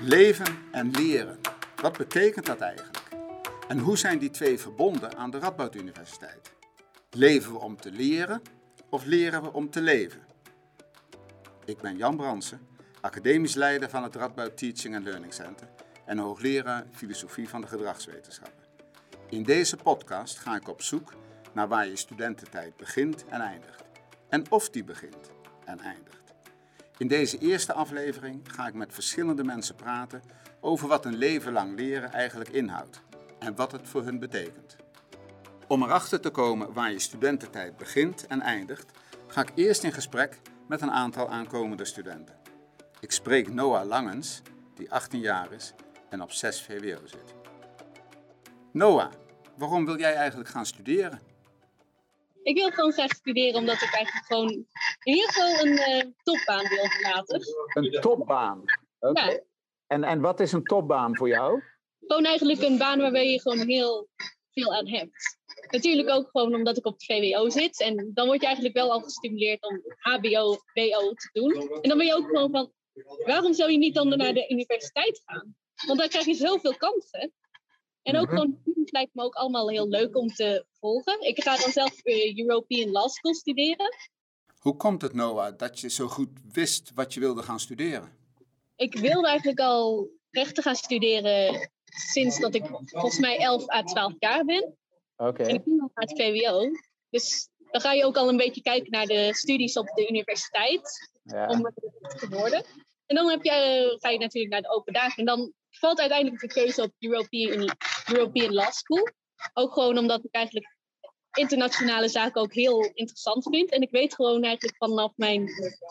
Leven en leren. Wat betekent dat eigenlijk? En hoe zijn die twee verbonden aan de Radboud Universiteit? Leven we om te leren of leren we om te leven? Ik ben Jan Bransen, academisch leider van het Radboud Teaching and Learning Center en hoogleraar filosofie van de gedragswetenschappen. In deze podcast ga ik op zoek naar waar je studententijd begint en eindigt. En of die begint en eindigt. In deze eerste aflevering ga ik met verschillende mensen praten over wat een leven lang leren eigenlijk inhoudt en wat het voor hun betekent. Om erachter te komen waar je studententijd begint en eindigt, ga ik eerst in gesprek met een aantal aankomende studenten. Ik spreek Noah Langens, die 18 jaar is en op 6 VWO zit. Noah, waarom wil jij eigenlijk gaan studeren? Ik wil gewoon graag studeren omdat ik eigenlijk gewoon in ieder geval een uh, topbaan wil laten. Een topbaan? Oké. Ja. En, en wat is een topbaan voor jou? Gewoon eigenlijk een baan waarbij je gewoon heel veel aan hebt. Natuurlijk ook gewoon omdat ik op de VWO zit. En dan word je eigenlijk wel al gestimuleerd om HBO, BO te doen. En dan ben je ook gewoon van, waarom zou je niet dan naar de universiteit gaan? Want dan krijg je zoveel kansen. En ook mhm. gewoon, het lijkt me ook allemaal heel leuk om te volgen. Ik ga dan zelf uh, European Law School studeren. Hoe komt het, Noah, dat je zo goed wist wat je wilde gaan studeren? Ik wilde eigenlijk al rechten gaan studeren sinds dat ik volgens mij 11 à 12 jaar ben. Oké. En ik ging al naar het VWO. Dus dan ga je ook al een beetje kijken naar de studies op de universiteit. Ja. Om het te worden. En dan heb je, eh, ga je natuurlijk naar de open dagen. En dan valt uiteindelijk de keuze op European, European Law School. Ook gewoon omdat ik eigenlijk internationale zaken ook heel interessant vind. En ik weet gewoon eigenlijk vanaf mijn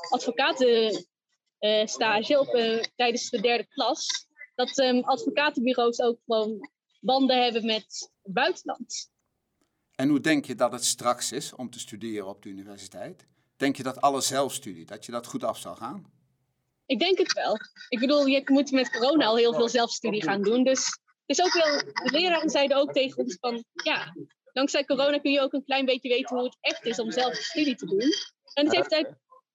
advocatenstage op, uh, tijdens de derde klas... dat um, advocatenbureaus ook gewoon banden hebben met het buitenland. En hoe denk je dat het straks is om te studeren op de universiteit? Denk je dat alle zelfstudie, dat je dat goed af zal gaan? Ik denk het wel. Ik bedoel, je moet met corona al heel veel zelfstudie gaan doen. Dus is ook wel, de leraren zeiden ook tegen ons van, ja, dankzij corona kun je ook een klein beetje weten hoe het echt is om zelf studie te doen. En het, heeft,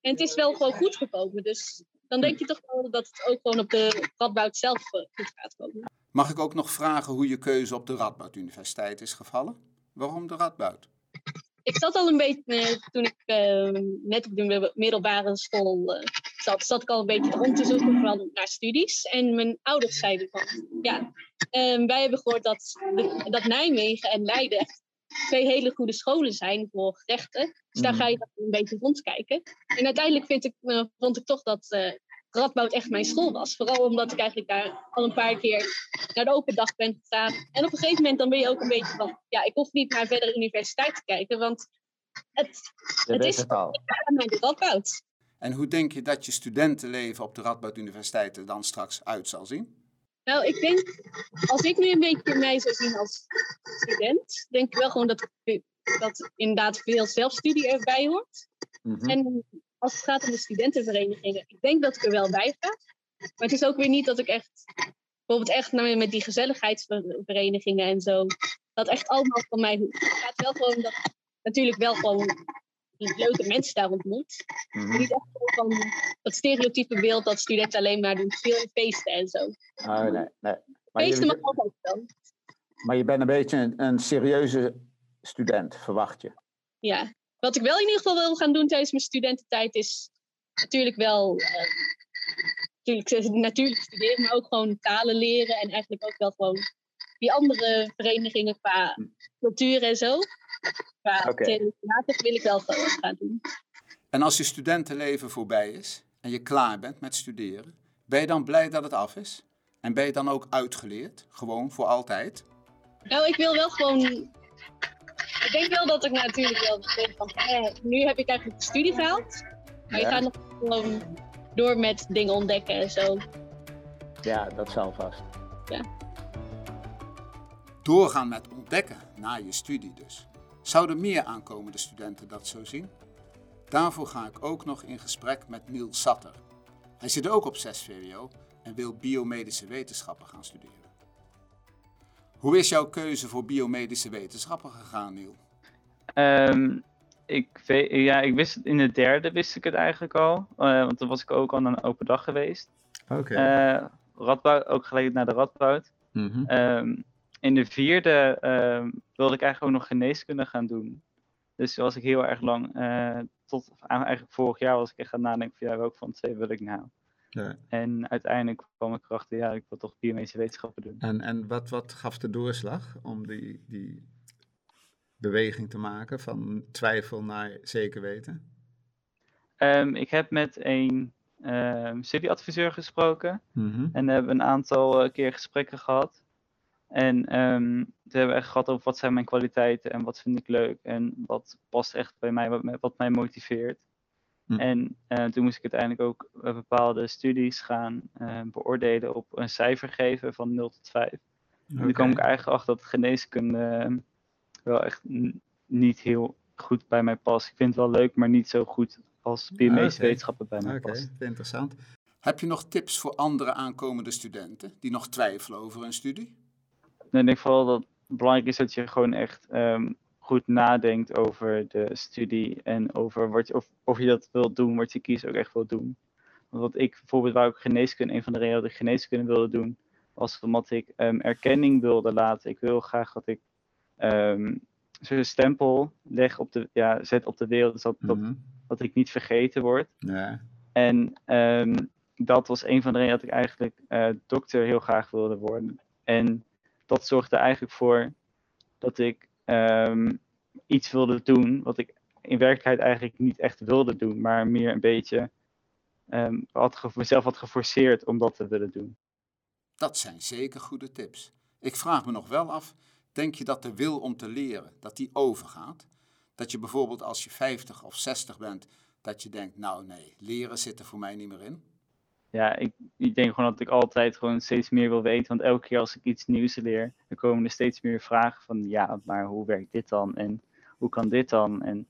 en het is wel gewoon goed gekomen. Dus dan denk je toch wel dat het ook gewoon op de Radboud zelf eh, goed gaat komen. Mag ik ook nog vragen hoe je keuze op de Radboud Universiteit is gevallen? Waarom de Radboud? Ik zat al een beetje, eh, toen ik uh, net op de middelbare school uh, zat, zat ik al een beetje rond te zoeken van, naar studies. En mijn ouders zeiden van, ja, um, wij hebben gehoord dat, dat Nijmegen en Leiden twee hele goede scholen zijn voor rechten. Dus daar ga je een beetje rondkijken. En uiteindelijk vind ik, uh, vond ik toch dat uh, Radboud echt mijn school was. Vooral omdat ik eigenlijk daar al een paar keer naar de open dag ben gegaan. En op een gegeven moment dan ben je ook een beetje van... Ja, ik hoef niet naar verdere universiteit te kijken, want het, het is het al. mijn de Radboud. En hoe denk je dat je studentenleven op de Radboud Universiteit er dan straks uit zal zien? Nou, ik denk, als ik nu een beetje mij zou zien als student, denk ik wel gewoon dat, dat inderdaad veel zelfstudie erbij hoort. Mhm. En als het gaat om de studentenverenigingen, ik denk dat ik er wel bij ga. Maar het is ook weer niet dat ik echt, bijvoorbeeld echt nou, met die gezelligheidsverenigingen en zo, dat echt allemaal van mij hoeft. Het gaat wel gewoon dat, natuurlijk wel gewoon leuke mensen daar ontmoet. Mm -hmm. Niet echt van dat stereotype beeld dat studenten alleen maar doen veel feesten en zo. Oh, nee, nee. Maar feesten mag altijd wel. Maar je bent een beetje een, een serieuze student, verwacht je? Ja, wat ik wel in ieder geval wil gaan doen tijdens mijn studententijd is natuurlijk wel uh, natuurlijk, natuurlijk studeren, maar ook gewoon talen leren en eigenlijk ook wel gewoon die andere verenigingen qua hm. cultuur en zo. Qua okay. wil ik wel gaan doen. En als je studentenleven voorbij is en je klaar bent met studeren, ben je dan blij dat het af is? En ben je dan ook uitgeleerd, gewoon voor altijd? Nou, ik wil wel gewoon ik denk wel dat ik natuurlijk wel denk van, eh, nu heb ik eigenlijk de studie gehaald. Maar je gaat nog gewoon door met dingen ontdekken en zo. Ja, dat zal vast. Ja. Doorgaan met ontdekken na je studie dus. Zouden meer aankomende studenten dat zo zien? Daarvoor ga ik ook nog in gesprek met Niels Satter. Hij zit ook op 6 VWO en wil biomedische wetenschappen gaan studeren. Hoe is jouw keuze voor biomedische wetenschappen gegaan, Niel? Um, ik, weet, ja, ik wist het in de derde wist ik het eigenlijk al. Uh, want toen was ik ook al een open dag geweest. Oké. Okay. Uh, Radboud, ook gelijk naar de Radboud. Ehm, in de vierde ehm, wilde ik eigenlijk ook nog geneeskunde gaan doen. Dus was ik heel erg lang, eh, tot eigenlijk vorig jaar was ik echt gaan nadenken van ja, welke van twee wil ik nou? Ja. En uiteindelijk kwam ik erachter, ja, ik wil toch biomedische wetenschappen doen. En, en wat, wat gaf de doorslag om die, die beweging te maken van twijfel naar zeker weten? Ehm, ik heb met een ehm, studieadviseur gesproken. Mhm. En we hebben een aantal eh, keer gesprekken gehad. En ehm toen hebben we echt gehad over wat zijn mijn kwaliteiten en wat vind ik leuk en wat past echt bij mij, wat, mij- wat mij motiveert. Hm. En eh, toen moest ik uiteindelijk ook eh, bepaalde studies gaan eh, beoordelen op een cijfer geven van 0 tot 5. En toen kwam ik Oké. eigenlijk achter dat geneeskunde eh, wel echt niet heel goed bij mij past. Ik vind het wel leuk, maar niet zo goed als biomedische oké. wetenschappen bij mij Oké, past. interessant. Heb je nog tips voor andere aankomende studenten die nog twijfelen over hun studie? Ik denk vooral dat het belangrijk is dat je gewoon echt ehm, goed nadenkt over de studie en over wat je, of, of je dat wilt doen, wat je kiest ook echt wilt doen. Want wat ik bijvoorbeeld wou ik geneeskunde, een van de redenen dat ik geneeskunde wilde doen, was omdat ik ehm, erkenning wilde laten. Ik wil graag dat ik ehm zo'n stempel leg op de, ja, zet op de wereld, dus dat, dat, Mhm. dat ik niet vergeten word. Ja. En dat was een van de redenen dat ik eigenlijk eh, dokter heel graag wilde worden. En dat zorgde eigenlijk voor dat ik ehm, iets wilde doen wat ik in werkelijkheid eigenlijk niet echt wilde doen, maar meer een beetje ehm, had mezelf had geforceerd om dat te willen doen. Dat zijn zeker goede tips. Ik vraag me nog wel af, denk je dat de wil om te leren, dat die overgaat? Dat je bijvoorbeeld als je 50 of 60 bent, dat je denkt, nou nee, leren zit er voor mij niet meer in? Ja, ik, ik denk gewoon dat ik altijd gewoon steeds meer wil weten, want elke keer als ik iets nieuws leer, dan komen er steeds meer vragen van, ja, maar hoe werkt dit dan? En hoe kan dit dan? En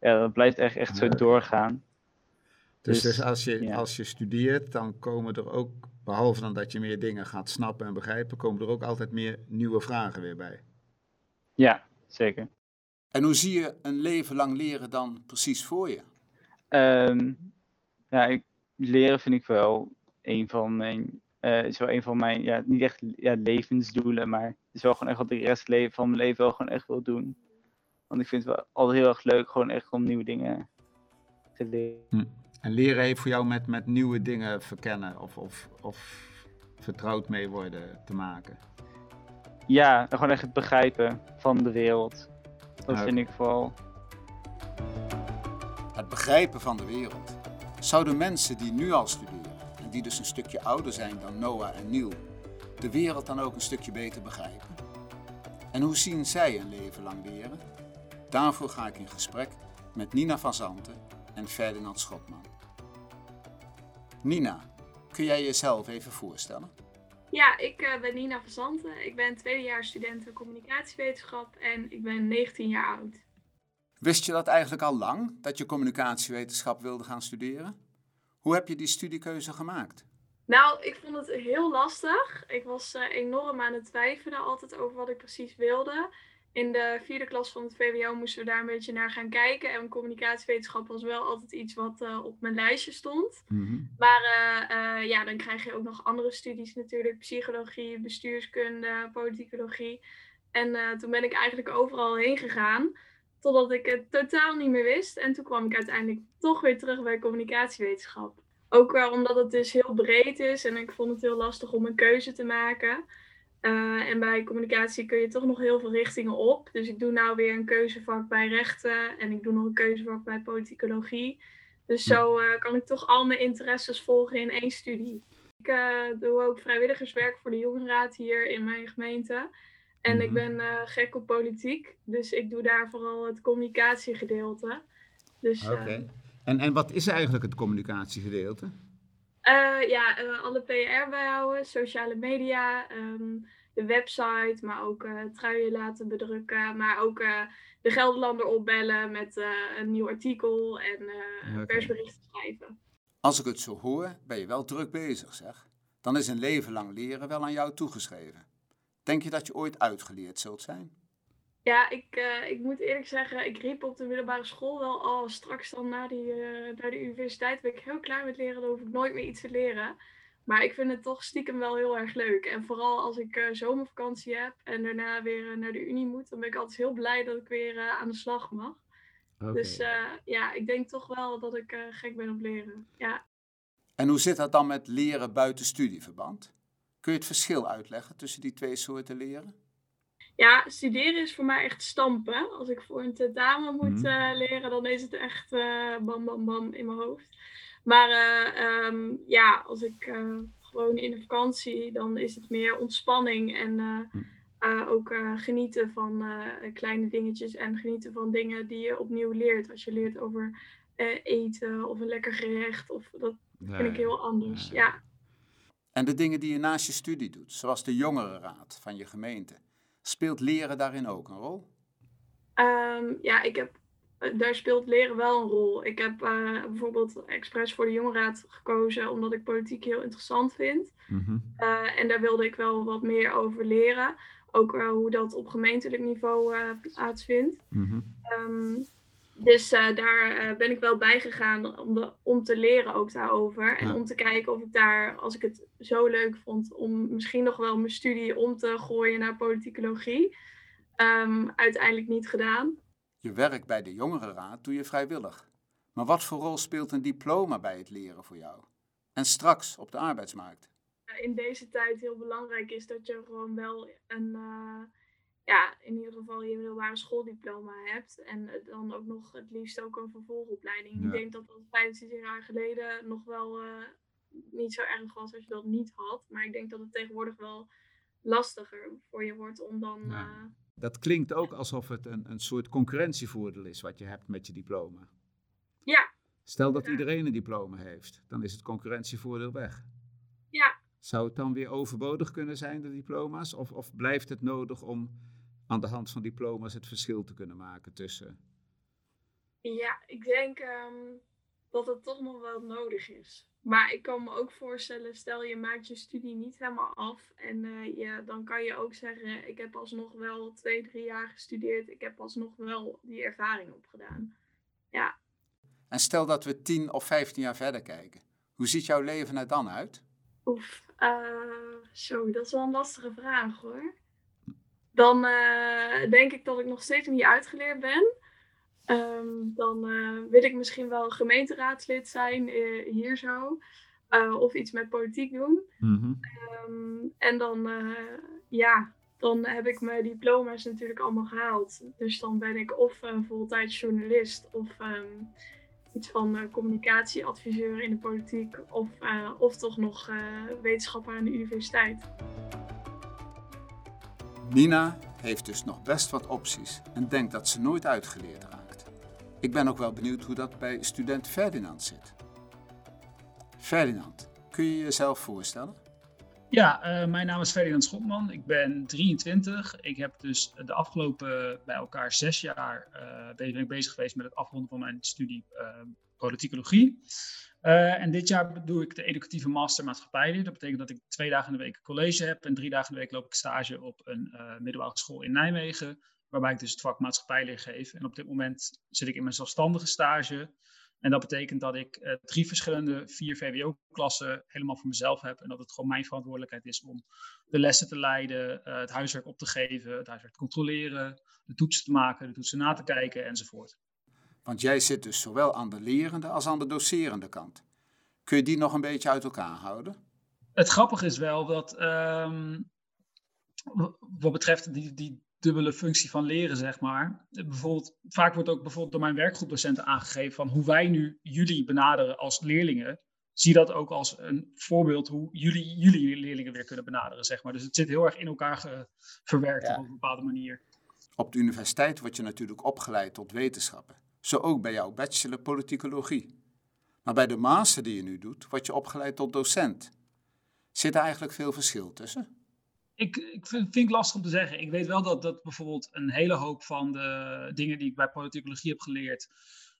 ja, dat blijft echt, echt zo doorgaan. Dus, Dus, dus als, je, ja. als je studeert, dan komen er ook, behalve dan dat je meer dingen gaat snappen en begrijpen, komen er ook altijd meer nieuwe vragen weer bij. Ja, zeker. En hoe zie je een leven lang leren dan precies voor je? Ehm, ja, ik, leren vind ik wel een van mijn, eh, is wel een van mijn, ja, niet echt ja, levensdoelen, maar het is wel gewoon echt wat ik de rest van mijn leven wel gewoon echt wil doen. Want ik vind het wel altijd heel erg leuk, gewoon echt om nieuwe dingen te leren. En leren heeft voor jou met, met nieuwe dingen verkennen of, of, of vertrouwd mee worden te maken. Ja, gewoon echt het begrijpen van de wereld. Dat Ja. vind ik vooral. Het begrijpen van de wereld. Zouden mensen die nu al studeren en die dus een stukje ouder zijn dan Noah en Neil, de wereld dan ook een stukje beter begrijpen? En hoe zien zij een leven lang leren? Daarvoor ga ik in gesprek met Nina van Zanten en Ferdinand Schotman. Nina, kun jij jezelf even voorstellen? Ja, ik eh, ben Nina van Zanten. Ik ben tweedejaars student communicatiewetenschap en ik ben 19 jaar oud. Wist je dat eigenlijk al lang, dat je communicatiewetenschap wilde gaan studeren? Hoe heb je die studiekeuze gemaakt? Nou, ik vond het heel lastig. Ik was eh, enorm aan het twijfelen altijd over wat ik precies wilde. In de vierde klas van het VWO moesten we daar een beetje naar gaan kijken. En communicatiewetenschap was wel altijd iets wat eh, op mijn lijstje stond. Maar eh, ja, dan krijg je ook nog andere studies natuurlijk. Psychologie, bestuurskunde, politicologie. En toen ben ik eigenlijk overal heen gegaan. Totdat ik het totaal niet meer wist. En toen kwam ik uiteindelijk toch weer terug bij communicatiewetenschap. Ook wel omdat het dus heel breed is. En ik vond het heel lastig om een keuze te maken. Eh, en bij communicatie kun je toch nog heel veel richtingen op. Dus ik doe nou weer een keuzevak bij rechten. En ik doe nog een keuzevak bij politicologie. Dus zo eh, kan ik toch al mijn interesses volgen in één studie. Ik eh, doe ook vrijwilligerswerk voor de jongerenraad hier in mijn gemeente. En ik Mhm. ben eh, gek op politiek. Dus ik doe daar vooral het communicatiegedeelte. Dus eh, Oké. En, en wat is eigenlijk het communicatiegedeelte? eh, ja, eh, alle PR bijhouden, sociale media, ehm, de website, maar ook eh truien laten bedrukken. Maar ook eh, de Gelderlander opbellen met eh, een nieuw artikel en eh persberichten schrijven. Als ik het zo hoor, ben je wel druk bezig, zeg. Dan is een leven lang leren wel aan jou toegeschreven. Denk je dat je ooit uitgeleerd zult zijn? Ja, ik, eh, ik moet eerlijk zeggen, ik riep op de middelbare school wel al straks dan na, die, eh, naar de universiteit ben ik heel klaar met leren, dan hoef ik nooit meer iets te leren. Maar ik vind het toch stiekem wel heel erg leuk. En vooral als ik uh, zomervakantie heb en daarna weer naar de Unie moet, dan ben ik altijd heel blij dat ik weer aan de slag mag. Okay. Dus ja, ik denk toch wel dat ik gek ben op leren. Ja. En hoe zit dat dan met leren buiten studieverband? Kun je het verschil uitleggen tussen die twee soorten leren? Ja, studeren is voor mij echt stampen. Als ik voor een tentamen moet uh, leren, dan is het echt uh, bam, bam, bam in mijn hoofd. Maar uh, um, ja, als ik gewoon in de vakantie, dan is het meer ontspanning en hm. ook genieten van kleine dingetjes en genieten van dingen die je opnieuw leert. Als je leert over eten of een lekker gerecht, of dat vind ik heel anders. ja. En de dingen die je naast je studie doet, zoals de jongerenraad van je gemeente, speelt leren daarin ook een rol? Um, ja, ik heb, eh, daar speelt leren wel een rol. Ik heb uh, bijvoorbeeld expres voor de jongerenraad gekozen omdat ik politiek heel interessant vind. Mm -hmm. uh, en daar wilde ik wel wat meer over leren. Ook hoe dat op gemeentelijk niveau plaatsvindt. Mm -hmm. um, dus uh, daar uh, ben ik wel bij gegaan om, de, om te leren ook daarover. En om te kijken of ik daar, als ik het zo leuk vond, om misschien nog wel mijn studie om te gooien naar politicologie. Um, uiteindelijk niet gedaan. Je werk bij de Jongerenraad doe je vrijwillig. Maar wat voor rol speelt een diploma bij het leren voor jou? En straks op de arbeidsmarkt? In deze tijd heel belangrijk is dat je gewoon wel een... Uh, ja, in ieder geval je middelbare schooldiploma hebt. En dan ook nog het liefst ook een vervolgopleiding. Ik denk dat dat 25 jaar geleden nog wel uh, niet zo erg was als je dat niet had. Maar ik denk dat het tegenwoordig wel lastiger voor je wordt om dan. Ja. Uh, dat klinkt ook alsof het een, een soort concurrentievoordeel is wat je hebt met je diploma. Ja. Stel dat iedereen een diploma heeft, dan is het concurrentievoordeel weg. Ja. Zou het dan weer overbodig kunnen zijn, de diploma's? Of, of blijft het nodig om aan de hand van diploma's het verschil te kunnen maken tussen? Ja, ik denk um, dat het toch nog wel nodig is. Maar ik kan me ook voorstellen, stel je maakt je studie niet helemaal af. En uh, ja, dan kan je ook zeggen, ik heb alsnog wel twee, drie jaar gestudeerd. Ik heb alsnog wel die ervaring opgedaan. Ja. En stel dat we tien of vijftien jaar verder kijken. Hoe ziet jouw leven er dan uit? Oef, uh, zo, dat is wel een lastige vraag hoor dan uh, denk ik dat ik nog steeds niet uitgeleerd ben. Um, dan uh, wil ik misschien wel gemeenteraadslid zijn uh, hier zo. of iets met politiek doen. Mm -hmm. um, en dan, ja, dan heb ik mijn diploma's natuurlijk allemaal gehaald. Dus dan ben ik of een voltijds journalist of um, iets van communicatieadviseur in de politiek. Of, of toch nog wetenschapper aan de universiteit. Nina heeft dus nog best wat opties en denkt dat ze nooit uitgeleerd raakt. Ik ben ook wel benieuwd hoe dat bij student Ferdinand zit. Ferdinand, kun je jezelf voorstellen? Ja, uh, mijn naam is Ferdinand Schotman. Ik ben 23. Ik heb dus de afgelopen bij elkaar zes jaar ik bezig geweest met het afronden van mijn studie uh, politicologie. Uh, en dit jaar doe ik de educatieve master maatschappijleer. Dat betekent dat ik twee dagen in de week college heb en drie dagen in de week loop ik stage op een uh, middelbare school in Nijmegen, waarbij ik dus het vak maatschappijleer geef. En op dit moment zit ik in mijn zelfstandige stage. En dat betekent dat ik uh, drie verschillende vier VWO-klassen helemaal voor mezelf heb. En dat het gewoon mijn verantwoordelijkheid is om de lessen te leiden, het huiswerk op te geven, het huiswerk te controleren, de toetsen te maken, de toetsen na te kijken enzovoort. Want jij zit dus zowel aan de lerende als aan de docerende kant. Kun je die nog een beetje uit elkaar houden? Het grappige is wel dat, um, wat betreft die, die dubbele functie van leren, zeg maar. Bijvoorbeeld, vaak wordt ook bijvoorbeeld door mijn werkgroepdocenten aangegeven van hoe wij nu jullie benaderen als leerlingen. Zie dat ook als een voorbeeld hoe jullie jullie leerlingen weer kunnen benaderen, zeg maar. Dus het zit heel erg in elkaar verwerkt op een bepaalde manier. Op de universiteit word je natuurlijk opgeleid tot wetenschappen. Zo ook bij jouw bachelor politicologie. Maar bij de master die je nu doet, word je opgeleid tot docent. Zit er eigenlijk veel verschil tussen? Ik, ik vind, vind, het lastig om te zeggen. Ik weet wel dat, dat bijvoorbeeld een hele hoop van de dingen die ik bij politicologie heb geleerd.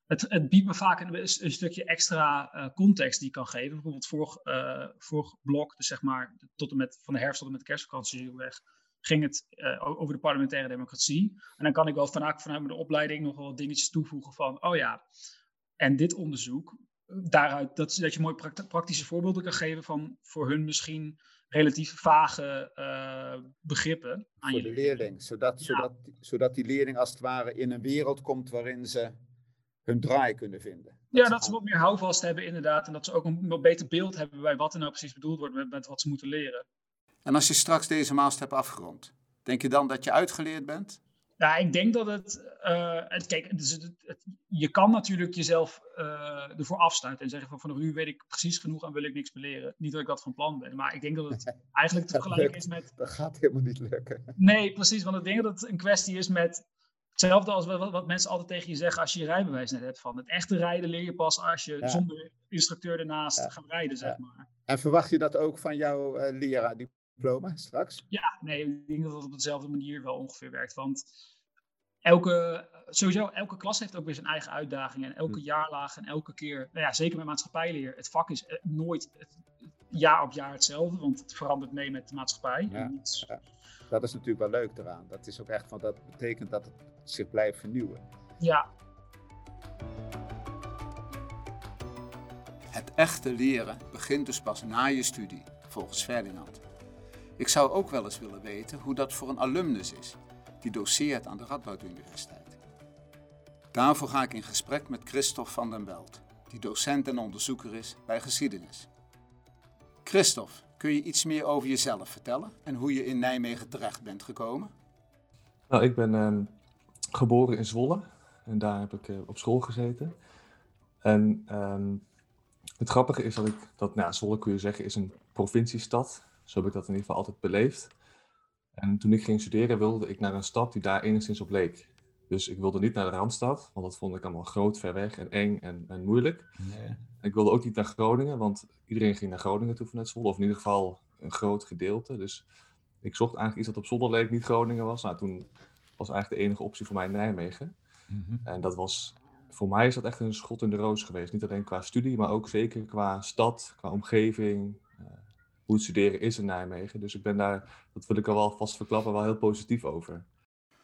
Het, het biedt me vaak een, een stukje extra uh, context die ik kan geven. Bijvoorbeeld vorig, uh, vorig blok, dus zeg maar tot en met, van de herfst tot en met de kerstvakantie weg ging het uh, over de parlementaire democratie. En dan kan ik wel vanuit, vanuit mijn opleiding nog wel dingetjes toevoegen van, oh ja, en dit onderzoek daaruit dat, dat je mooi praktische voorbeelden kan geven van voor hun misschien relatief vage uh, begrippen. Aan voor de leerling, zodat, zodat, zodat die leerling als het ware in een wereld komt waarin ze hun draai kunnen vinden. ja, dat ze wat meer houvast hebben inderdaad. En dat ze ook een wat beter beeld hebben bij wat er nou precies bedoeld wordt met, met wat ze moeten leren. En als je straks deze master hebt afgerond, denk je dan dat je uitgeleerd bent? Ja, ik denk dat het. Uh, het kijk, het, het, je kan natuurlijk jezelf uh, ervoor afsluiten en zeggen: van vanaf nu weet ik precies genoeg en wil ik niks meer leren. Niet dat ik dat van plan ben, maar ik denk dat het eigenlijk tegelijk is met. Dat gaat helemaal niet lukken. Nee, precies, want ik denk dat het een kwestie is met. Hetzelfde als wat, wat, mensen altijd tegen je zeggen als je je rijbewijs net hebt. Van het echte rijden leer je pas als je zonder instructeur ernaast ja. gaat rijden, zeg maar. En verwacht je dat ook van jouw uh, leraar, die diploma straks? Ja, nee, ik denk dat het op dezelfde manier wel ongeveer werkt. Want elke, sowieso, elke klas heeft ook weer zijn eigen uitdagingen. En elke hm. jaarlaag en elke keer, nou ja, zeker met maatschappijleer, het vak is eh, nooit het, jaar op jaar hetzelfde, want het verandert mee met de maatschappij. Ja, ja. Dat is natuurlijk wel leuk eraan. Dat is ook echt van dat betekent dat het zich blijft vernieuwen. Ja. Het echte leren begint dus pas na je studie, volgens Ferdinand. Ik zou ook wel eens willen weten hoe dat voor een alumnus is, die doceert aan de Radboud Universiteit. Daarvoor ga ik in gesprek met Christophe van den Belt, die docent en onderzoeker is bij geschiedenis. Christophe, kun je iets meer over jezelf vertellen en hoe je in Nijmegen terecht bent gekomen? Nou, ik ben ehm, geboren in Zwolle en daar heb ik uh, op school gezeten. En ehm, het grappige is dat ik, dat nou, Zwolle kun je zeggen is een provinciestad. Zo heb ik dat in ieder geval altijd beleefd. En toen ik ging studeren wilde ik naar een stad die daar enigszins op leek. Dus ik wilde niet naar de Randstad, want dat vond ik allemaal groot, ver weg en eng en, en moeilijk. Nee. Ik wilde ook niet naar Groningen, want iedereen ging naar Groningen toe vanuit Zwolle, of in ieder geval een groot gedeelte. Dus ik zocht eigenlijk iets dat op Zwolle leek, niet Groningen was. Nou, toen was eigenlijk de enige optie voor mij Nijmegen. Mm En dat was, voor mij is dat echt een schot in de roos geweest. Niet alleen qua studie, maar ook zeker qua stad, qua omgeving, hoe het studeren is in Nijmegen. Dus ik ben daar, dat wil ik al wel vast verklappen, wel heel positief over.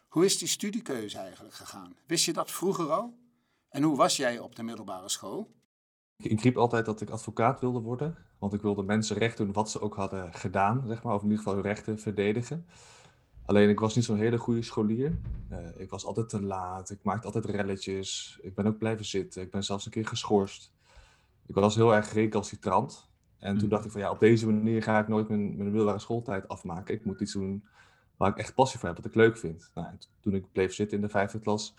Hoe is die studiekeuze eigenlijk gegaan? Wist je dat vroeger al? En hoe was jij op de middelbare school? Ik riep altijd dat ik advocaat wilde worden, want ik wilde mensen recht doen wat ze ook hadden gedaan, zeg maar, of in ieder geval hun rechten verdedigen. Alleen ik was niet zo'n hele goede scholier. Uh, ik was altijd te laat, ik maakte altijd relletjes, ik ben ook blijven zitten, ik ben zelfs een keer geschorst. Ik was heel erg recalcitrant. En toen mm. dacht ik van ja, op deze manier ga ik nooit mijn, mijn middelbare schooltijd afmaken. Ik moet iets doen waar ik echt passie voor heb, wat ik leuk vind. Nou, toen ik bleef zitten in de vijfde klas,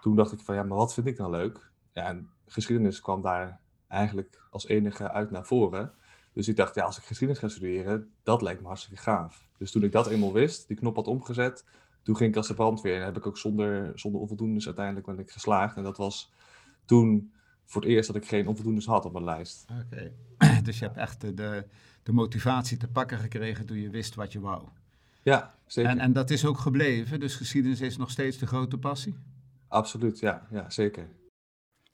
toen dacht ik van ja, maar wat vind ik dan leuk? Ja, en geschiedenis kwam daar eigenlijk als enige uit naar voren. Dus ik dacht, ja, als ik geschiedenis ga studeren, dat lijkt me hartstikke gaaf. Dus toen ik dat eenmaal wist, die knop had omgezet, toen ging ik als de brandweer en heb ik ook zonder, zonder onvoldoendes uiteindelijk ben ik geslaagd. En dat was toen voor het eerst dat ik geen onvoldoendes had op mijn lijst. Oké, dus je hebt echt de, de motivatie te pakken gekregen toen je wist wat je wou. Ja, zeker. En, en dat is ook gebleven, dus geschiedenis is nog steeds de grote passie? Absoluut, ja, ja zeker.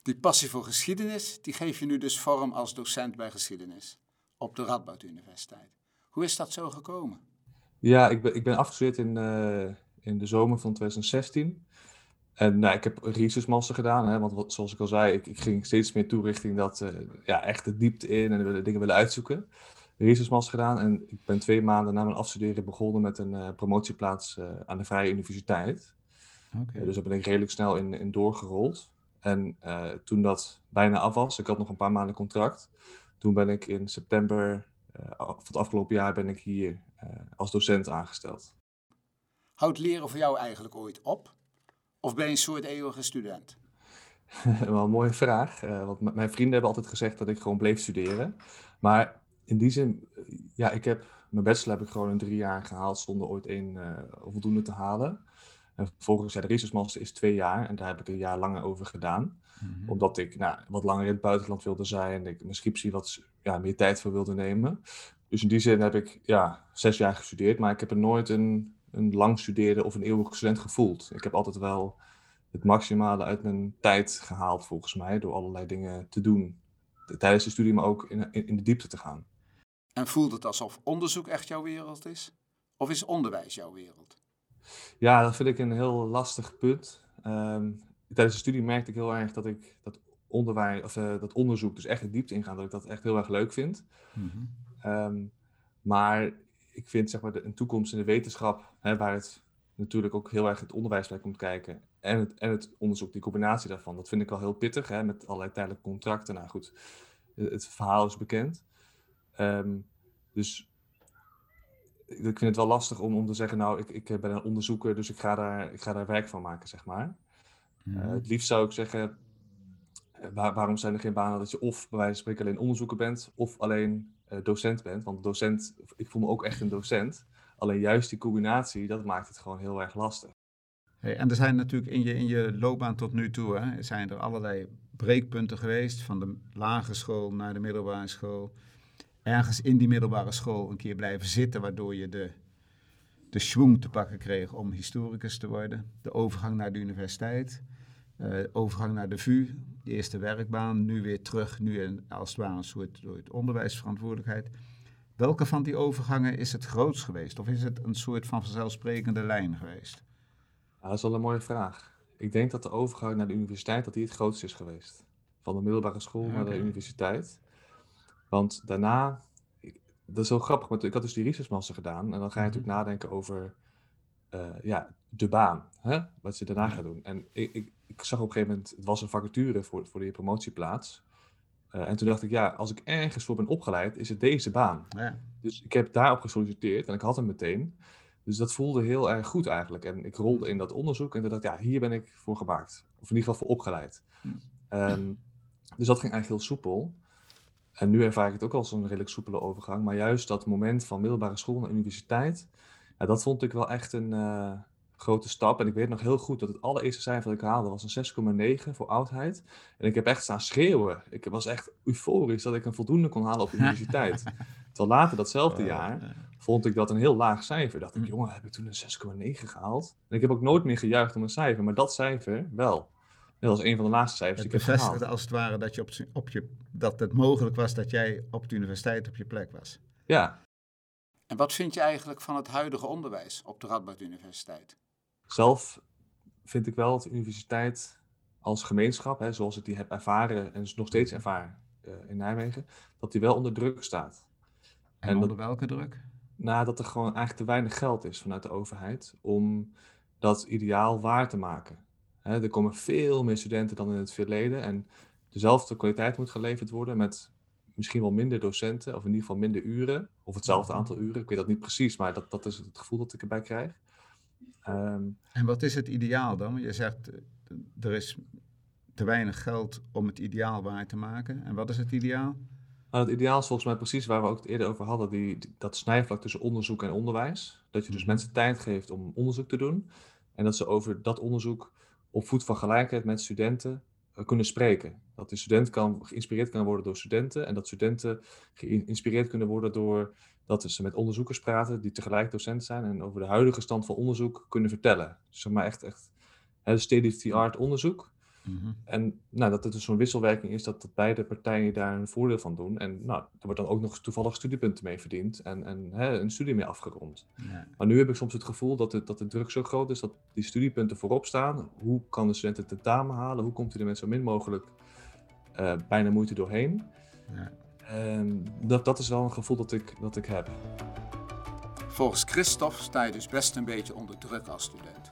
Die passie voor geschiedenis, die geef je nu dus vorm als docent bij geschiedenis op de Radboud Universiteit. Hoe is dat zo gekomen? Ja, ik ben, ik ben afgestudeerd in, uh, in de zomer van 2016. En nou, ik heb research master gedaan, hè, want zoals ik al zei, ik, ik, ging steeds meer toe richting dat, uh, ja, echt de diepte in en de dingen willen uitzoeken. Research master gedaan en ik ben twee maanden na mijn afstuderen begonnen met een uh, promotieplaats uh, aan de Vrije Universiteit. Okay. dus daar ben ik redelijk snel in, in doorgerold. En toen dat bijna af was, ik had nog een paar maanden contract, toen ben ik in september van het afgelopen jaar ben ik hier als docent aangesteld. Houdt leren voor jou eigenlijk ooit op? Of ben je een soort eeuwige student? Wel een mooie vraag. Uh, want mijn vrienden hebben altijd gezegd dat ik gewoon bleef studeren. Maar in die zin, ja, ik heb mijn bachelor heb ik gewoon in drie jaar gehaald zonder ooit één uh, voldoende te halen. En vervolgens, ja, de research master is twee jaar en daar heb ik een jaar langer over gedaan. Mm-hmm. Omdat ik nou, wat langer in het buitenland wilde zijn en ik mijn scriptie wat ja, meer tijd voor wilde nemen. Dus in die zin heb ik ja, zes jaar gestudeerd, maar ik heb er nooit een een lang studeren of een eeuwig student gevoeld. Ik heb altijd wel het maximale uit mijn tijd gehaald, volgens mij, door allerlei dingen te doen. Tijdens de studie, maar ook in, in, de diepte te gaan. En voelt het alsof onderzoek echt jouw wereld is? Of is onderwijs jouw wereld? Ja, dat vind ik een heel lastig punt. Um, tijdens de studie merkte ik heel erg dat ik dat onderwijs, of, eh, dat onderzoek dus echt de diepte ingaan, dat ik dat echt heel erg leuk vind. Mhm. Ehm, maar ik vind zeg maar de, een toekomst in de wetenschap, hè, waar het natuurlijk ook heel erg het onderwijs bij komt kijken en het, en het onderzoek, die combinatie daarvan, dat vind ik wel heel pittig, hè, met allerlei tijdelijke contracten. Nou goed, het, het verhaal is bekend. Ehm, dus ik vind het wel lastig om, om te zeggen, nou, ik, ik ben een onderzoeker, dus ik ga daar, ik ga daar werk van maken, zeg maar. Mhm. Eh, het liefst zou ik zeggen, eh, waar- waarom zijn er geen banen dat je of bij wijze van spreken alleen onderzoeker bent, of alleen docent bent? Want docent, ik voel me ook echt een docent. Alleen juist die combinatie, dat maakt het gewoon heel erg lastig. Hey, en er zijn natuurlijk in je, in je loopbaan tot nu toe, hè, zijn er allerlei breekpunten geweest, van de lagere school naar de middelbare school. Ergens in die middelbare school een keer blijven zitten, waardoor je de, de schwung te pakken kreeg om historicus te worden. De overgang naar de universiteit, eh, overgang naar de VU, de eerste werkbaan, nu weer terug, nu als het ware een soort, soort onderwijsverantwoordelijkheid. Welke van die overgangen is het grootst geweest? Of is het een soort van vanzelfsprekende lijn geweest? Ja, dat is wel een mooie vraag. Ik denk dat de overgang naar de universiteit dat die het grootste is geweest. Van de middelbare school naar de universiteit. Want daarna, ik- dat is heel grappig, want ik had dus die research master gedaan. En dan ga je Mhm. natuurlijk nadenken over eh, ja, de baan, hè? wat je daarna gaat doen. En ik, ik, ik zag op een gegeven moment, het was een vacature voor, voor die promotieplaats. Eh, en toen dacht ik, ja, als ik ergens voor ben opgeleid, is het deze baan. Ja. Dus ik heb daarop gesolliciteerd en ik had hem meteen. Dus dat voelde heel erg goed eigenlijk. En ik rolde in dat onderzoek en toen dacht ik, ja, hier ben ik voor gemaakt. Of in ieder geval voor opgeleid. Hm. Ehm, dus dat ging eigenlijk heel soepel. En nu ervaar ik het ook als een redelijk soepele overgang. Maar juist dat moment van middelbare school naar universiteit, ja, dat vond ik wel echt een eh, grote stap. En ik weet nog heel goed dat het allereerste cijfer dat ik haalde was een 6,9 voor oudheid. En ik heb echt staan schreeuwen. Ik was echt euforisch dat ik een voldoende kon halen op de universiteit. Terwijl later datzelfde Oh, jaar ja. vond ik dat een heel laag cijfer. Dacht ik, Hm. jongen, heb ik toen een 6,9 gehaald? En ik heb ook nooit meer gejuicht om een cijfer, maar dat cijfer wel. Dat was een van de laatste cijfers Het die ik heb bevestigde gehaald. als het ware dat, je op, op je, dat het mogelijk was dat jij op de universiteit op je plek was. Ja, En wat vind je eigenlijk van het huidige onderwijs op de Radboud Universiteit? Zelf vind ik wel dat de universiteit als gemeenschap, hè, zoals ik die heb ervaren en nog steeds ervaar eh, in Nijmegen, dat die wel onder druk staat. En, En dat- onder welke druk? nadat er gewoon eigenlijk te weinig geld is vanuit de overheid om dat ideaal waar te maken. Hè, er komen veel meer studenten dan in het verleden en dezelfde kwaliteit moet geleverd worden met misschien wel minder docenten, of in ieder geval minder uren, of hetzelfde aantal uren. Ik weet dat niet precies, maar dat, dat is het gevoel dat ik erbij krijg. Ehm, En wat is het ideaal dan? Je zegt, eh, er is te weinig geld om het ideaal waar te maken. En wat is het ideaal? Nou, het ideaal is volgens mij precies waar we ook het eerder over hadden, die, die- dat snijvlak tussen onderzoek en onderwijs. Dat je dus Mhm. mensen tijd geeft om onderzoek te doen en dat ze over dat onderzoek op voet van gelijkheid met studenten eh, kunnen spreken. Dat de student kan, geïnspireerd kan worden door studenten en dat studenten geïnspireerd kunnen worden door dat ze met onderzoekers praten die tegelijk docent zijn en over de huidige stand van onderzoek kunnen vertellen. Dus zeg maar echt, echt state-of-the-art onderzoek. Mhm. En nou, dat het dus zo'n wisselwerking is dat, dat beide partijen daar een voordeel van doen. En nou, er wordt dan ook nog toevallig studiepunten mee verdiend en, en hè, een studie mee afgerond. Ja. Maar nu heb ik soms het gevoel dat, het, dat de druk zo groot is dat die studiepunten voorop staan. Hoe kan de student het tentamen halen? Hoe komt hij er met zo min mogelijk eh, bijna moeite doorheen? Ja. En dat, dat is wel een gevoel dat ik, dat ik heb. Volgens Christophe sta je dus best een beetje onder druk als student.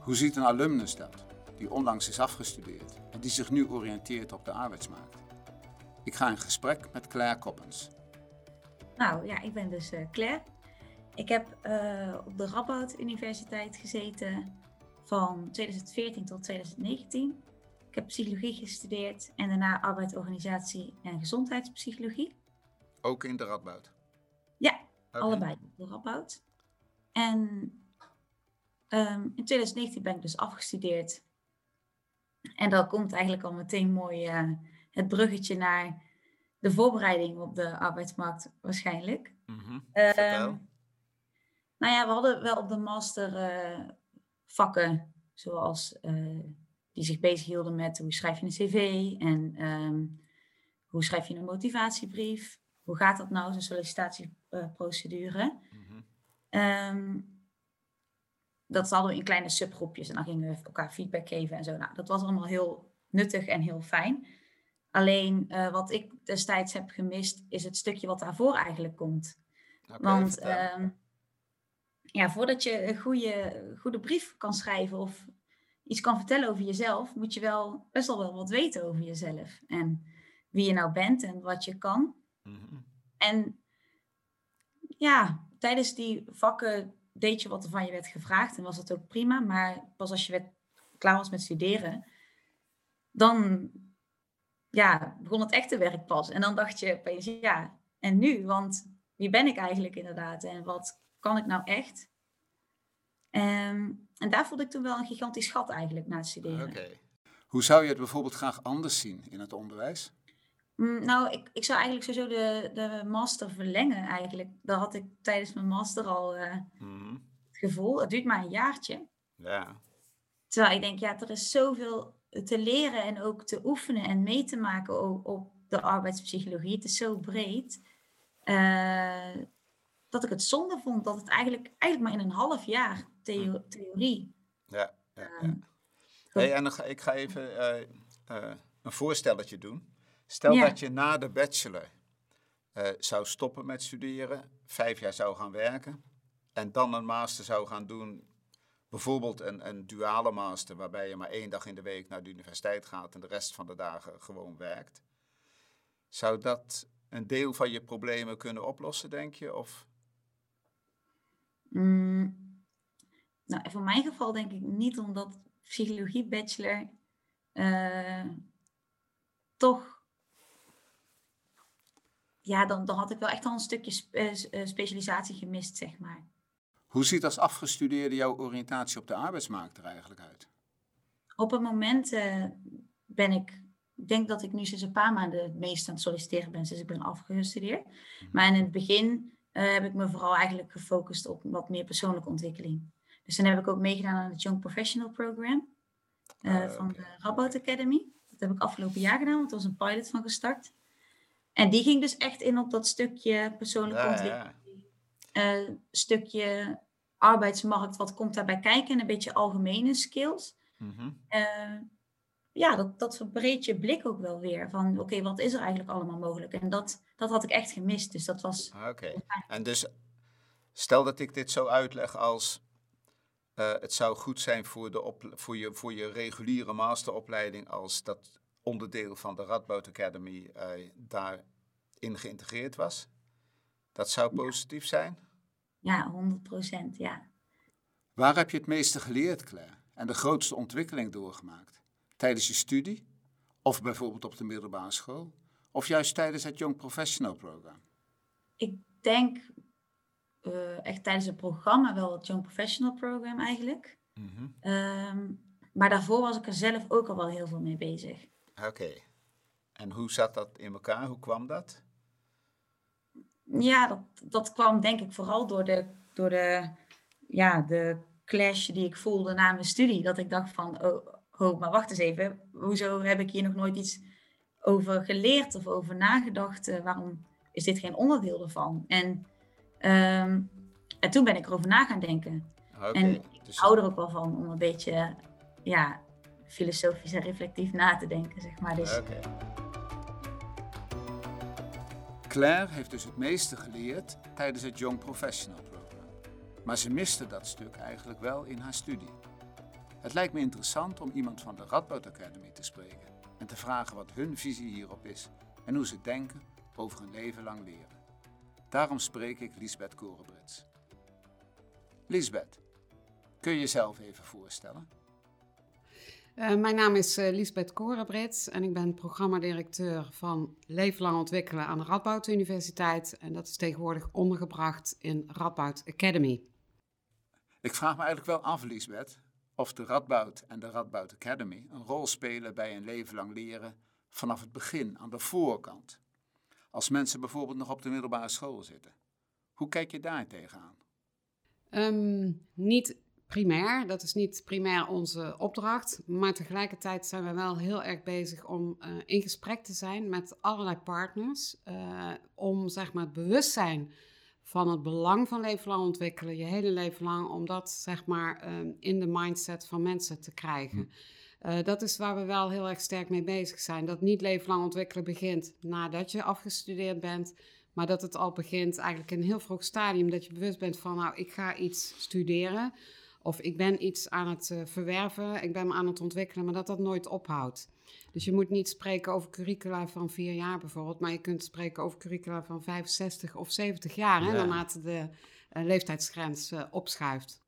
Hoe ziet een alumnus dat, die onlangs is afgestudeerd en die zich nu oriënteert op de arbeidsmarkt? Ik ga in gesprek met Claire Koppens. Nou ja, ik ben dus eh, Claire. Ik heb eh, op de Radboud Universiteit gezeten van 2014 tot 2019. Ik heb psychologie gestudeerd en daarna arbeid, organisatie en gezondheidspsychologie. Ook in de Radboud. Ja, allebei op de Radboud. En ehm, in 2019 ben ik dus afgestudeerd. En dan komt eigenlijk al meteen mooi eh, het bruggetje naar de voorbereiding op de arbeidsmarkt waarschijnlijk. Vertel. nou ja, we hadden wel op de master eh, vakken zoals eh, die zich bezighielden met hoe schrijf je een cv en ehm, hoe schrijf je een motivatiebrief. Hoe gaat dat nou, zo'n sollicitatieprocedure? Mhm. Ehm, dat hadden we in kleine subgroepjes en dan gingen we elkaar feedback geven en zo. Nou, dat was allemaal heel nuttig en heel fijn. Alleen uh, wat ik destijds heb gemist, is het stukje wat daarvoor eigenlijk komt. Want uh, ja, voordat je een goede, goede brief kan schrijven of iets kan vertellen over jezelf, moet je wel best wel wel wat weten over jezelf. En wie je nou bent en wat je kan. Mm -hmm. En ja, tijdens die vakken deed je wat er van je werd gevraagd en was dat ook prima. Maar pas als je werd, klaar was met studeren, dan ja, begon het echte werk pas. En dan dacht je opeens, ja, en nu? Want wie ben ik eigenlijk inderdaad? En wat kan ik nou echt? Um, en daar voelde ik toen wel een gigantisch gat eigenlijk na het studeren. Hoe zou je het bijvoorbeeld graag anders zien in het onderwijs? Mm, nou, ik, ik zou eigenlijk sowieso de, de master verlengen eigenlijk. Dat had ik tijdens mijn master al uh, mm. het gevoel. Het duurt maar een jaartje. Ja. Terwijl ik denk, ja, er is zoveel te leren en ook te oefenen en mee te maken op, op de arbeidspsychologie. Het is zo breed. Uh, dat ik het zonde vond dat het eigenlijk, eigenlijk maar in een half jaar theo theorie. Ja, ja, ja. Uh, hey, en dan ga, ik ga even uh, een voorstelletje doen. Stel ja. dat je na de bachelor zou stoppen met studeren, vijf jaar zou gaan werken en dan een master zou gaan doen bijvoorbeeld een, een duale master, waarbij je maar één dag in de week naar de universiteit gaat en de rest van de dagen gewoon werkt. Zou dat een deel van je problemen kunnen oplossen, denk je? Of? Mm, nou, voor mijn geval denk ik niet, omdat psychologie bachelor uh, toch. Ja, dan, dan had ik wel echt al een stukje spe uh, specialisatie gemist, zeg maar. Hoe ziet als afgestudeerde jouw oriëntatie op de arbeidsmarkt er eigenlijk uit? Op het moment uh, ben ik, ik denk dat ik nu sinds een paar maanden het meest aan het solliciteren ben sinds ik ben afgestudeerd. Mhm. Maar in het begin uh, heb ik me vooral eigenlijk gefocust op wat meer persoonlijke ontwikkeling. Dus dan heb ik ook meegedaan aan het Young Professional Program uh, uh, van de Rabout Academy. Dat heb ik afgelopen jaar gedaan, want er was een pilot van gestart. En die ging dus echt in op dat stukje persoonlijke ja, ontwikkeling. Ja. stukje arbeidsmarkt, wat komt daarbij kijken? En een beetje algemene skills. Uh, ja, dat, dat verbreedt je blik ook wel weer. Van oké, wat is er eigenlijk allemaal mogelijk? En dat, dat had ik echt gemist. Dus dat was. Ah, oké. En dus stel dat ik dit zo uitleg als. Uh, het zou goed zijn voor, de op, voor, je, voor je reguliere masteropleiding als dat onderdeel van de Radboud Academy uh, daarin geïntegreerd was. Dat zou positief ja. zijn? Ja, 100 procent, ja. Waar heb je het meeste geleerd, Claire? En de grootste ontwikkeling doorgemaakt? Tijdens je studie? Of bijvoorbeeld op de middelbare school? Of juist tijdens het Young Professional Program? Ik denk uh, echt tijdens het programma wel het Young Professional Program eigenlijk. Mm -hmm. um, maar daarvoor was ik er zelf ook al wel heel veel mee bezig. Oké. Okay. En hoe zat dat in elkaar? Hoe kwam dat? ja, dat, dat kwam denk ik vooral door de, door de, ja, de clash die ik voelde na mijn studie. Dat ik dacht van, oh, oh, maar wacht eens even. Hoezo heb ik hier nog nooit iets over geleerd of over nagedacht? Uh, waarom is dit geen onderdeel ervan? En, um, en toen ben ik erover na gaan denken. Okay, en ik dus... hou er ook wel van om een beetje ja, filosofisch en reflectief na te denken, zeg maar. Dus, okay. Claire heeft dus het meeste geleerd tijdens het Young Professional Program. Maar ze miste dat stuk eigenlijk wel in haar studie. Het lijkt me interessant om iemand van de Radboud Academy te spreken en te vragen wat hun visie hierop is en hoe ze denken over een leven lang leren. Daarom spreek ik Lisbeth Korenbrits. Lisbeth, kun je jezelf even voorstellen? Uh, mijn naam is uh, Lisbeth Korenbrits en ik ben programmadirecteur van Leven Lang Ontwikkelen aan de Radboud Universiteit. En dat is tegenwoordig ondergebracht in Radboud Academy. Ik vraag me eigenlijk wel af, Lisbeth, of de Radboud en de Radboud Academy een rol spelen bij een leven lang leren vanaf het begin, aan de voorkant. Als mensen bijvoorbeeld nog op de middelbare school zitten. Hoe kijk je daar tegenaan? Um, niet primair. Dat is niet primair onze opdracht. Maar tegelijkertijd zijn we wel heel erg bezig om uh, in gesprek te zijn met allerlei partners. Uh, om zeg maar het bewustzijn van het belang van leven lang ontwikkelen, je hele leven lang, om dat zeg maar uh, in de mindset van mensen te krijgen. Uh, dat is waar we wel heel erg sterk mee bezig zijn. Dat niet levenslang ontwikkelen begint nadat je afgestudeerd bent, maar dat het al begint eigenlijk in een heel vroeg stadium. Dat je bewust bent van, nou, ik ga iets studeren. Of ik ben iets aan het uh, verwerven, ik ben me aan het ontwikkelen, maar dat dat nooit ophoudt. Dus je moet niet spreken over curricula van vier jaar bijvoorbeeld, maar je kunt spreken over curricula van 65 of 70 jaar, hè, naarmate de uh, leeftijdsgrens uh, opschuift.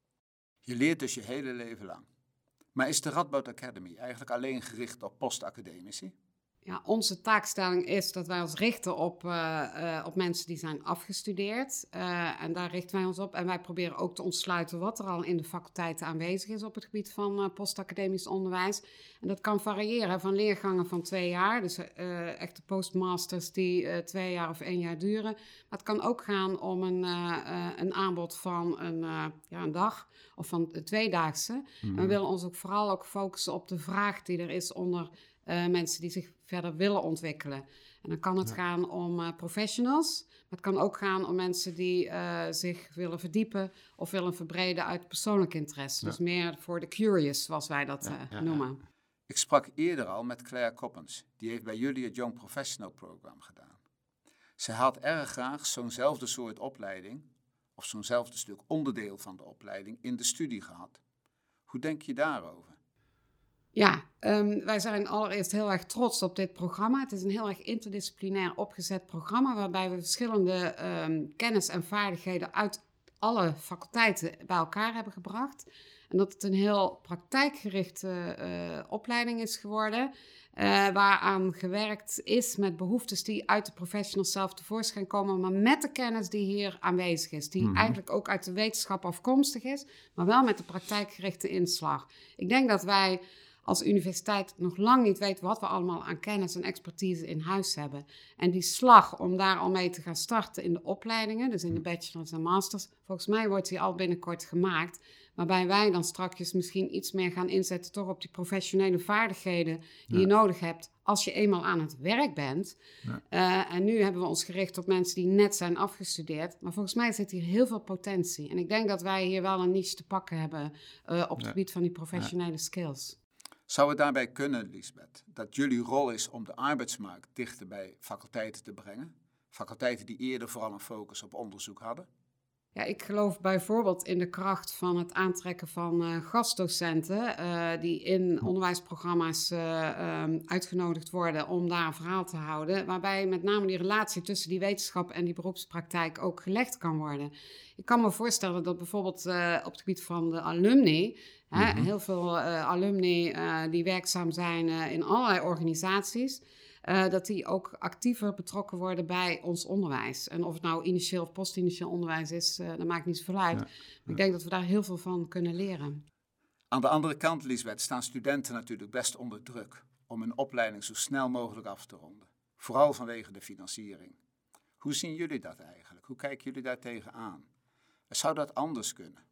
Je leert dus je hele leven lang. Maar is de Radboud Academy eigenlijk alleen gericht op postacademici? Ja, onze taakstelling is dat wij ons richten op, uh, uh, op mensen die zijn afgestudeerd. Uh, en daar richten wij ons op. En wij proberen ook te ontsluiten wat er al in de faculteiten aanwezig is op het gebied van postacademisch onderwijs. En dat kan variëren van leergangen van twee jaar, dus echte postmasters die twee jaar of één jaar duren. Maar het kan ook gaan om een, een aanbod van een, ja, een dag of van een tweedaagse. Mm. En we willen ons ook vooral ook focussen op de vraag die er is onder uh, mensen die zich verder willen ontwikkelen. En dan kan het ja. gaan om uh, professionals, maar het kan ook gaan om mensen die uh, zich willen verdiepen of willen verbreden uit persoonlijk interesse. Ja. Dus meer voor de curious, zoals wij dat ja, noemen. Ik sprak eerder al met Claire Coppens, die heeft bij jullie het Young Professional Program gedaan. Ze had erg graag zo'nzelfde soort opleiding, of zo'nzelfde stuk onderdeel van de opleiding, in de studie gehad. Hoe denk je daarover? Ja, um, wij zijn allereerst heel erg trots op dit programma. Het is een heel erg interdisciplinair opgezet programma waarbij we verschillende um, kennis en vaardigheden uit alle faculteiten bij elkaar hebben gebracht. En dat het een heel praktijkgerichte uh, opleiding is geworden, uh, waaraan gewerkt is met behoeftes die uit de professionals zelf tevoorschijn komen, maar met de kennis die hier aanwezig is, die mm -hmm. eigenlijk ook uit de wetenschap afkomstig is, maar wel met de praktijkgerichte inslag. Ik denk dat wij als universiteit nog lang niet weten wat we allemaal aan kennis en expertise in huis hebben. En die slag om daar al mee te gaan starten in de opleidingen, dus in de bachelors en masters, volgens mij wordt die al binnenkort gemaakt. Waarbij wij dan straks misschien iets meer gaan inzetten toch op die professionele vaardigheden die ja. je nodig hebt als je eenmaal aan het werk bent. Ja. Uh, en nu hebben we ons gericht op mensen die net zijn afgestudeerd. Maar volgens mij zit hier heel veel potentie. En ik denk dat wij hier wel een niche te pakken hebben uh, op het ja. gebied van die professionele skills. Zou het daarbij kunnen, Lisbeth, dat jullie rol is om de arbeidsmarkt dichter bij faculteiten te brengen? Faculteiten die eerder vooral een focus op onderzoek hadden? Ja, ik geloof bijvoorbeeld in de kracht van het aantrekken van uh, gastdocenten uh, die in onderwijsprogramma's uh, um, uitgenodigd worden om daar een verhaal te houden, waarbij met name die relatie tussen die wetenschap en die beroepspraktijk ook gelegd kan worden. Ik kan me voorstellen dat bijvoorbeeld op het gebied van de alumni, mm -hmm. heel veel alumni die werkzaam zijn in allerlei organisaties, uh, dat die ook actiever betrokken worden bij ons onderwijs. En of het nou initieel of post-initieel onderwijs is, uh, dat maakt niet zoveel uit. Ja, ja. Maar ik denk dat we daar heel veel van kunnen leren. Aan de andere kant, Lisbeth, staan studenten natuurlijk best onder druk om hun opleiding zo snel mogelijk af te ronden. Vooral vanwege de financiering. Hoe zien jullie dat eigenlijk? Hoe kijken jullie daar tegenaan? Zou dat anders kunnen?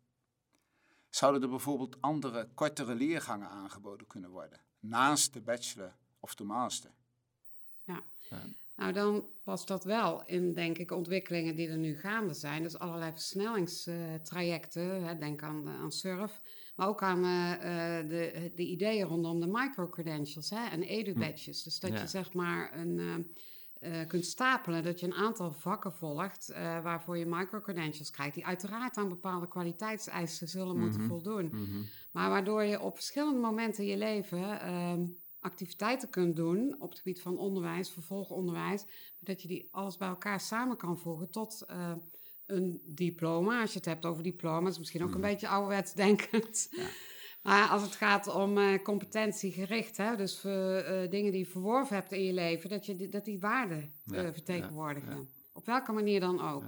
Zouden er bijvoorbeeld andere, kortere leergangen aangeboden kunnen worden, naast de bachelor of de master? Nou, dan past dat wel in, denk ik, ontwikkelingen die er nu gaande zijn. Dus allerlei versnellingstrajecten. Uh, denk aan, aan SURF. Maar ook aan uh, de, de ideeën rondom de microcredentials hè, en edu-badges. Dus dat ja. je zeg maar een, uh, kunt stapelen. Dat je een aantal vakken volgt waarvoor je microcredentials krijgt. Die uiteraard aan bepaalde kwaliteitseisen zullen mm -hmm. moeten voldoen. Mm -hmm. Maar waardoor je op verschillende momenten in je leven ehm, activiteiten kunt doen op het gebied van onderwijs, vervolgonderwijs, dat je die alles bij elkaar samen kan voegen tot uh, een diploma. Als je het hebt over diploma's, misschien ook een mm. beetje ouderwets denkend. Ja. Maar als het gaat om uh, competentiegericht, hè, dus voor, uh, dingen die je verworven hebt in je leven, dat, je, dat die waarden ja, vertegenwoordigen. Op welke manier dan ook.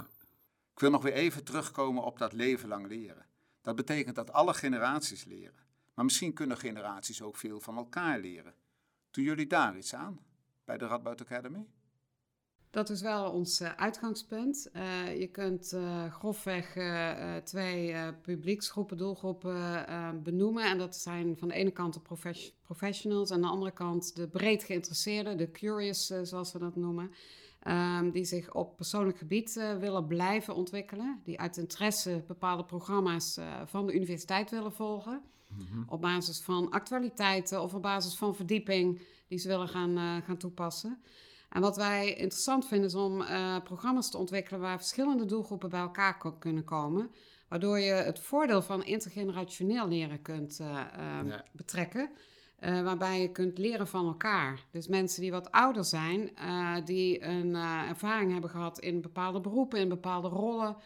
Ik wil nog weer even terugkomen op dat leven lang leren. Dat betekent dat alle generaties leren. Maar misschien kunnen generaties ook veel van elkaar leren. Doen jullie daar iets aan bij de Radboud Academy? Dat is wel ons uh, uitgangspunt. Uh, je kunt uh, grofweg twee publieksgroepen, doelgroepen benoemen. En dat zijn van de ene kant de profes professionals en aan de andere kant de breed geïnteresseerden, de curious zoals we dat noemen. Um, die zich op persoonlijk gebied willen blijven ontwikkelen. Die uit interesse bepaalde programma's van de universiteit willen volgen. Mhm. Op basis van actualiteiten of op basis van verdieping die ze willen gaan, uh, gaan toepassen. En wat wij interessant vinden is om uh, programma's te ontwikkelen waar verschillende doelgroepen bij elkaar kunnen komen. Waardoor je het voordeel van intergenerationeel leren kunt uh, ja. betrekken. Uh, waarbij je kunt leren van elkaar. Dus mensen die wat ouder zijn, uh, die een uh, ervaring hebben gehad in bepaalde beroepen, in bepaalde rollen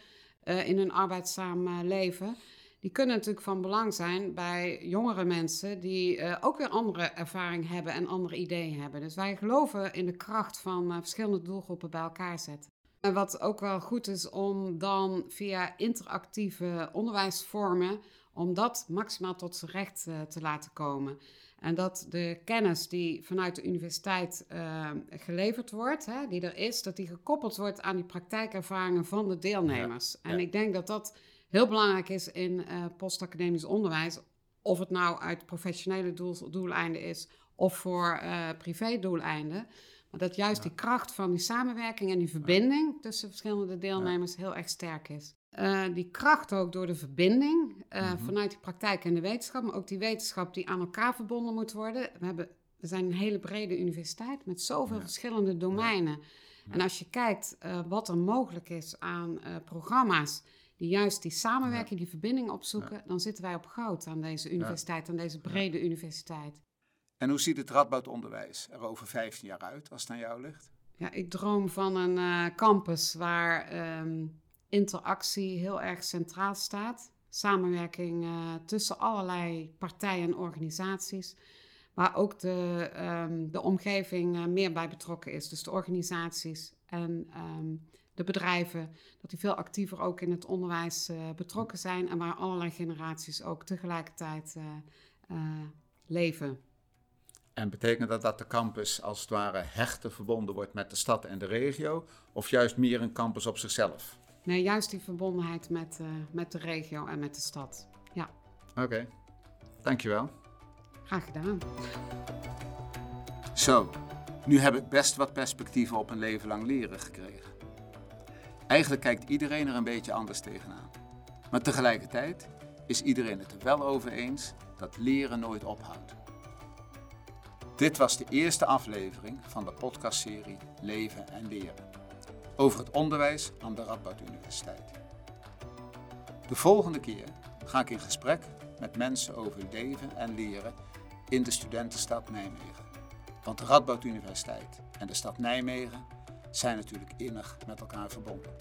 in hun arbeidzaam leven, die kunnen natuurlijk van belang zijn bij jongere mensen die ook weer andere ervaring hebben en andere ideeën hebben. Dus wij geloven in de kracht van verschillende doelgroepen bij elkaar zetten. En wat ook wel goed is om dan via interactieve onderwijsvormen, om dat maximaal tot zijn recht te laten komen. En dat de kennis die vanuit de universiteit uh, geleverd wordt, hè, die er is, dat die gekoppeld wordt aan die praktijkervaringen van de deelnemers. en ik denk dat dat heel belangrijk is in uh, postacademisch onderwijs. Of het nou uit professionele doel, doeleinden is of voor uh, privé doeleinden. Maar dat juist die kracht van die samenwerking en die verbinding tussen verschillende deelnemers heel erg sterk is. Uh, die kracht ook door de verbinding uh, mm-hmm. vanuit die praktijk en de wetenschap, maar ook die wetenschap die aan elkaar verbonden moet worden. We, hebben, we zijn een hele brede universiteit met zoveel verschillende domeinen. Ja. En als je kijkt uh, wat er mogelijk is aan programma's die juist die samenwerking, die verbinding opzoeken, dan zitten wij op goud aan deze universiteit, aan deze brede universiteit. En hoe ziet het Radboudonderwijs er over 15 jaar uit, als het aan jou ligt? Ja, ik droom van een campus waar um, interactie heel erg centraal staat. Samenwerking uh, tussen allerlei partijen en organisaties. Waar ook de, um, de omgeving uh, meer bij betrokken is. Dus de organisaties en um, de bedrijven. Dat die veel actiever ook in het onderwijs uh, betrokken zijn. En waar allerlei generaties ook tegelijkertijd leven. En betekent dat dat de campus als het ware hechter verbonden wordt met de stad en de regio? Of juist meer een campus op zichzelf? Nee, juist die verbondenheid met, met de regio en met de stad. Ja. Oké, okay. dankjewel. Graag gedaan. Zo, nu heb ik best wat perspectieven op een leven lang leren gekregen. Eigenlijk kijkt iedereen er een beetje anders tegenaan. Maar tegelijkertijd is iedereen het er wel over eens dat leren nooit ophoudt. Dit was de eerste aflevering van de podcastserie Leven en Leren over het onderwijs aan de Radboud Universiteit. De volgende keer ga ik in gesprek met mensen over leven en leren in de studentenstad Nijmegen. Want de Radboud Universiteit en de stad Nijmegen zijn natuurlijk innig met elkaar verbonden.